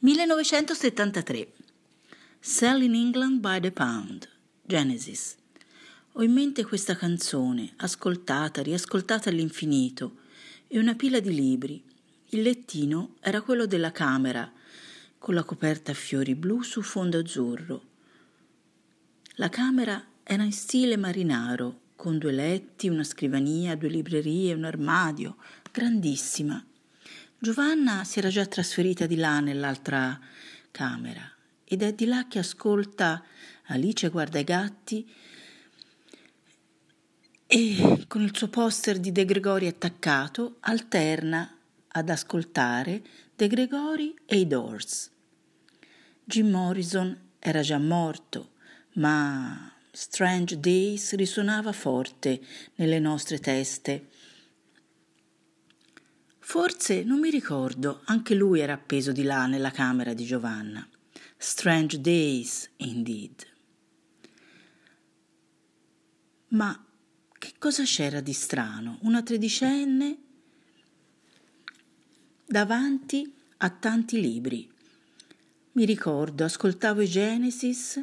1973 Sell in England by the Pound Genesis Ho in mente questa canzone, ascoltata, riascoltata all'infinito, e una pila di libri. Il lettino era quello della camera, con la coperta a fiori blu su fondo azzurro. La camera era in stile marinaro, con due letti, una scrivania, due librerie, un armadio, grandissima. Giovanna si era già trasferita di là nell'altra camera ed è di là che ascolta Alice guarda i gatti e con il suo poster di De Gregori attaccato alterna ad ascoltare De Gregori e i Doors. Jim Morrison era già morto, ma Strange Days risuonava forte nelle nostre teste Forse, non mi ricordo, anche lui era appeso di là nella camera di Giovanna. Strange days, indeed. Ma che cosa c'era di strano? Una tredicenne davanti a tanti libri. Mi ricordo, ascoltavo i Genesis,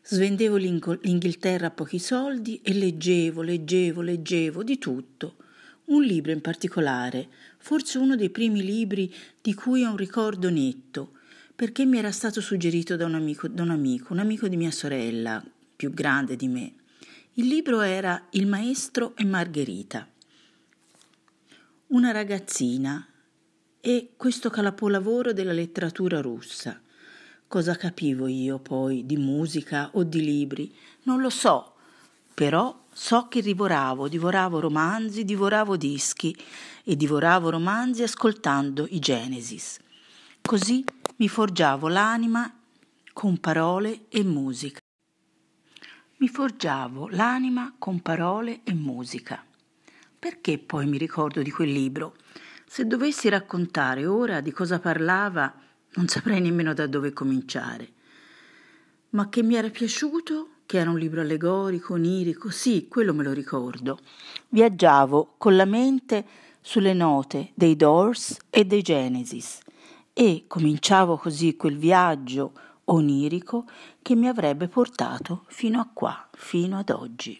svendevo l'Inghilterra a pochi soldi e leggevo, leggevo, leggevo di tutto un libro in particolare, forse uno dei primi libri di cui ho un ricordo netto, perché mi era stato suggerito da un amico, da un amico, un amico di mia sorella, più grande di me. Il libro era Il maestro e Margherita. Una ragazzina e questo capolavoro della letteratura russa. Cosa capivo io poi di musica o di libri? Non lo so, però so che divoravo, divoravo romanzi, divoravo dischi e divoravo romanzi ascoltando i Genesis. Così mi forgiavo l'anima con parole e musica. Mi forgiavo l'anima con parole e musica. Perché poi mi ricordo di quel libro? Se dovessi raccontare ora di cosa parlava, non saprei nemmeno da dove cominciare. Ma che mi era piaciuto che era un libro allegorico, onirico, sì, quello me lo ricordo. Viaggiavo con la mente sulle note dei Doors e dei Genesis e cominciavo così quel viaggio onirico che mi avrebbe portato fino a qua, fino ad oggi.